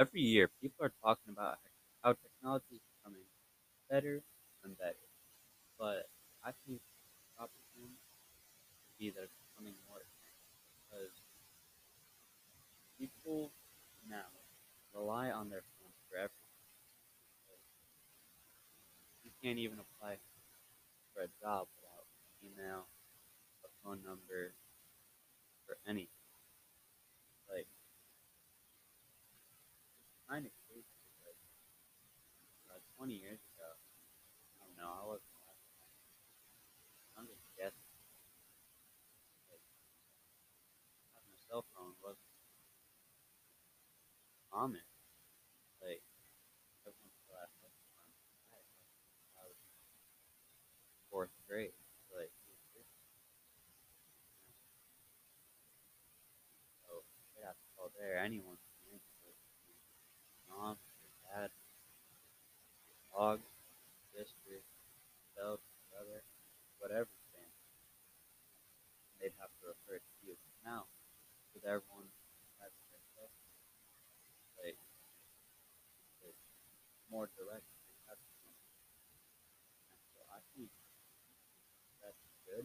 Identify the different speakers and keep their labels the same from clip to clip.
Speaker 1: every year people are talking about how technology is becoming better and better. But I think the proper term would be that it's becoming more because people now rely on their phones for everything. You can't even apply for a job without email, a phone number, or anything. Like, it's kind of crazy. Like, uh, 20 years ago, I don't know, I wasn't alive. I'm just guessing. Having a cell phone wasn't common. Like, everyone still had cell phones. I was fourth grade. Like, it was just, so, right there, anyone can answer. Your mom, your dad, your dog, sister, yourself, brother, whatever family. They'd have to refer to you. Now, with everyone. Having like, it's more direct to touch them. And so I think that's good,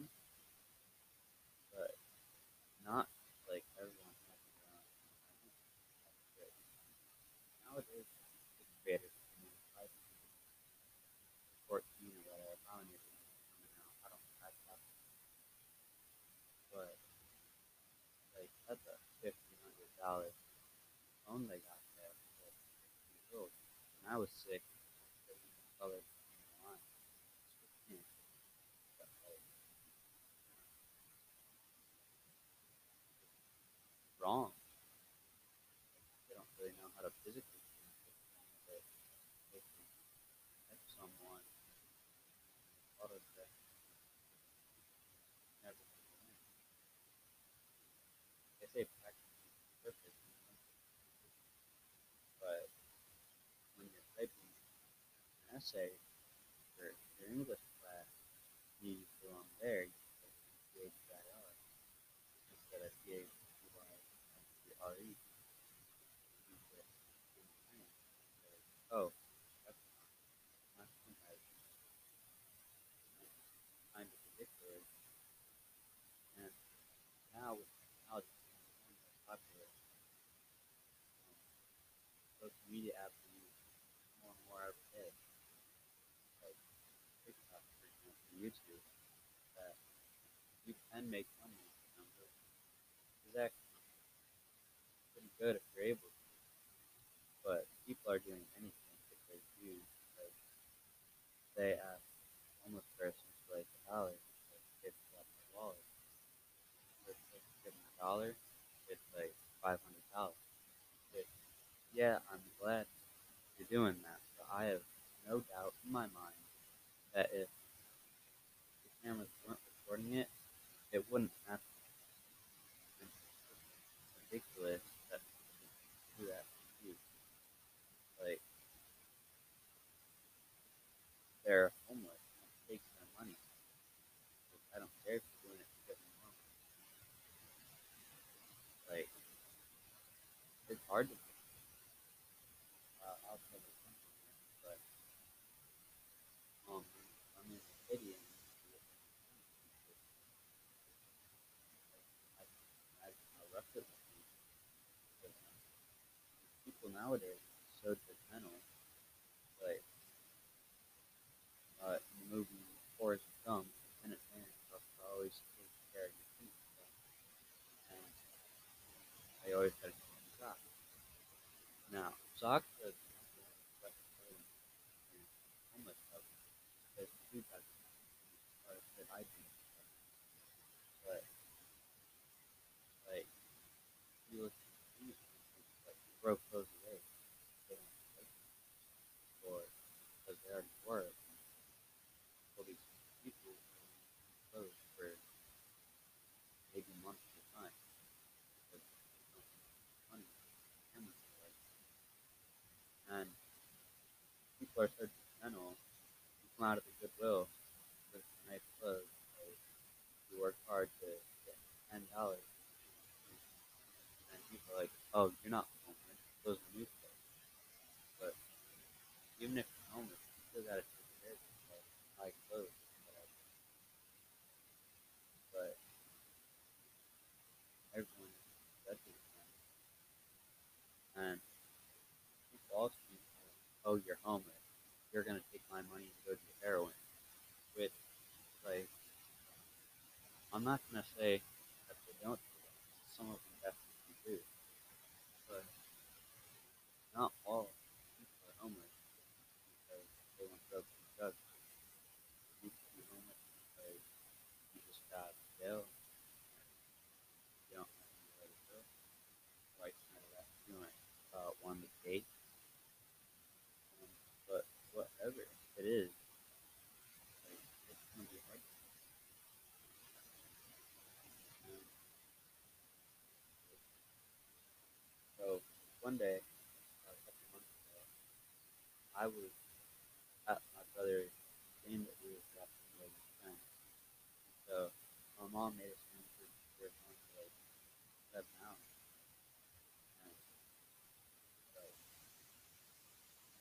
Speaker 1: but not like everyone has their own environment. That's good. Nowadays, sixth graders can use iPhone, 14 or whatever, I don't even know what's coming out. I don't catch up. But, like, that's a $1,500 phone they got there for 16 years old. When I was six, they even in the line. It's 15. But, wrong. They don't really know how to physically communicate with one another. They can text someone, autograph, never know when. They say practice makes perfect, you know? but when you're typing an essay for your English class, you the wrong there. You instead of. Like, oh, that's kind of ridiculous. And now with technology becoming more um, media apps are used more and more every day. Like TikTok, for example, YouTube, that can make money actually pretty good if you're able to. But people are doing anything to get views. Like they ask homeless person for like a dollar, like fifty out their wallet. If give them a dollar, it's like five hundred dollars. Yeah, I'm glad you're doing that, but I have no doubt in my mind that if the cameras weren't recording it, it wouldn't. And ridiculous that people do that to you. Like, they're homeless and it takes their money. I don't care if you're doing it to get more money. Like, it's hard to uh, outside the country, but um, I'm in the city and I can imagine how rough it would be. Because, um, people nowadays so judgmental. Like, uh, in the movie Forrest Gump, Lieutenant about always take care of your feet and. I always had to change socks. Now, socks are the number one requested item in homeless shelters because you got or good hygiene and stuff. But like you look at these people, like throw clothes away. They don't like them. Or because they already were. And all these people only use clothes for maybe months at a time. Because they don't have money. Cameras are like and so judgmental. You come out of the goodwill with some nice clothes. Like you work hard to get ten dollars, and people are like, "Oh, you're not homeless. Those are new clothes." even if you're homeless, you still gotta take care of yourself, buy clothes, whatever. But everyone does it, and Wall Street, oh, you're homeless, you're gonna take my money and go do heroin. Which, like, Not gonna say that they don't do that. Some of them definitely do, but not all people are homeless because they want drugs and drugs. You can be homeless because you just got out of jail, you don't have anywhere to go. Right side of that feeling uh, one to date. Um, but whatever it is, like, it's gonna be hard. Um, so one day, uh, a couple months ago, I was at my brother's game that we were watching with his friends. So my mom made us sandwiches for lunch for like seven hours. And so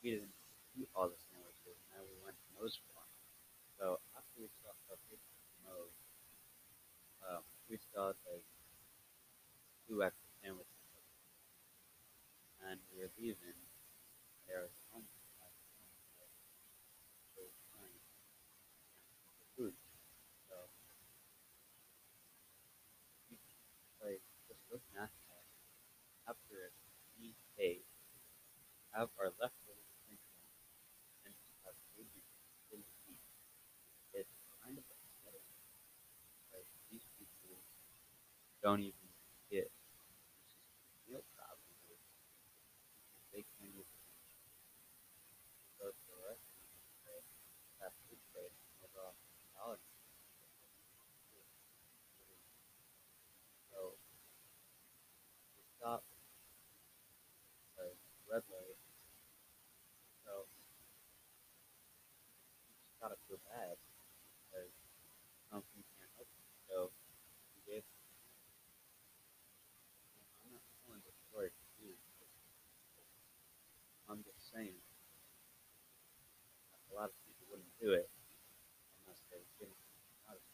Speaker 1: we didn't eat all the sandwiches, and we went to Moe's lunch. So after we stopped up at Moe's, um, we had like two extra leaving. There so like just looking at after we ate, have our drinking, and have food didn't eat. It's kind of upsetting. Like these people don't even get meal problem or they can't even go to the restaurant and say fast food place and order off the dollar. So we stopped at a red light. So you just gotta feel bad because something can't help you. So gave I'm not telling the story to you. I'm just saying a lot of people wouldn't do it unless they were getting out of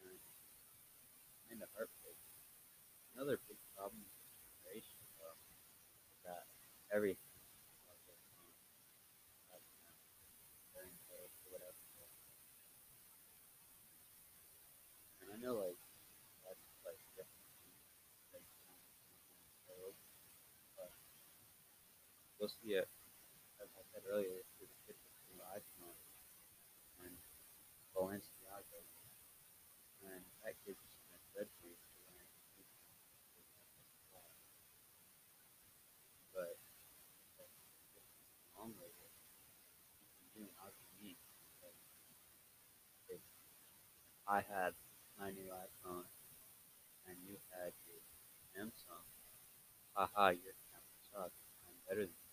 Speaker 1: and kind of heartbreaking. Another big problem this generation, is that everything about their phone, like, you know, during the day or whatever. And I know, like, that's like different things, like, you know, so, but you'll see it, as I said earlier, through the kids with new iPhone and Balenciaga, and that gives you some adventure to learn. But just along with it, you can do unique. Like, if I had my new iPhone and you had your Samsung, haha, your camera sucks. I'm better than you.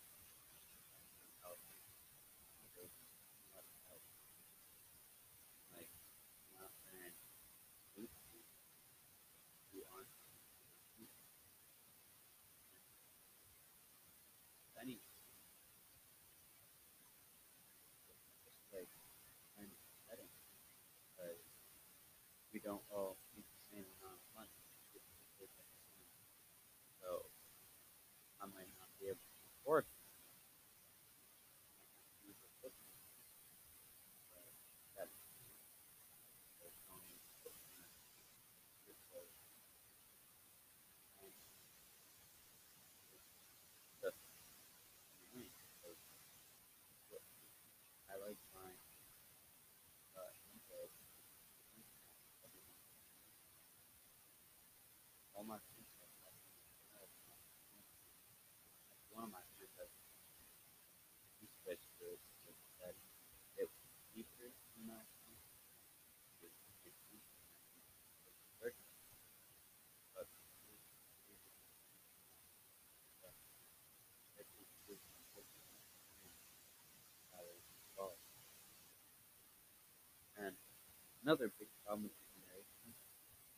Speaker 1: another big problem with this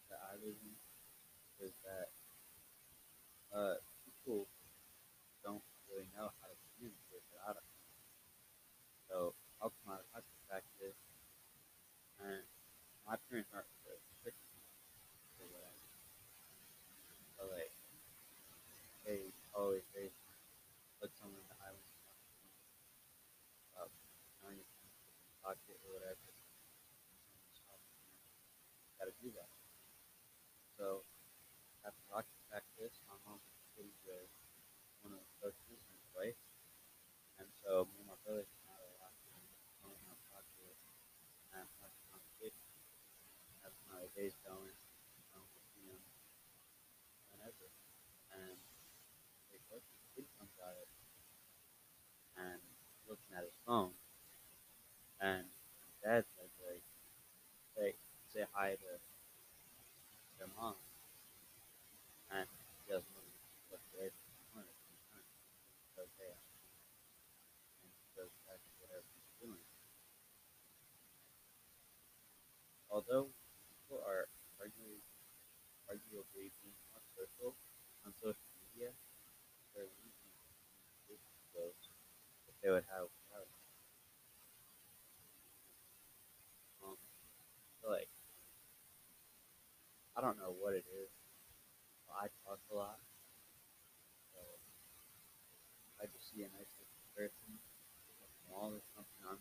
Speaker 1: that I live in is that uh, people don't really know how to communicate without a So I'll come out of practice, and my parents aren't with one of the coaches and his and so me and my brother came out a lot and going out talking and having conversation. That's the day's going. Um, you know, whenever. And the coach's kid comes and looking at his phone, and dad says like, "Say, say hi to although people are arguably being more social on social media, they're losing skills if they would have powers. Um, like, I don't know what it is. I talk a lot. So I just see a nice comparison. Small is something I'm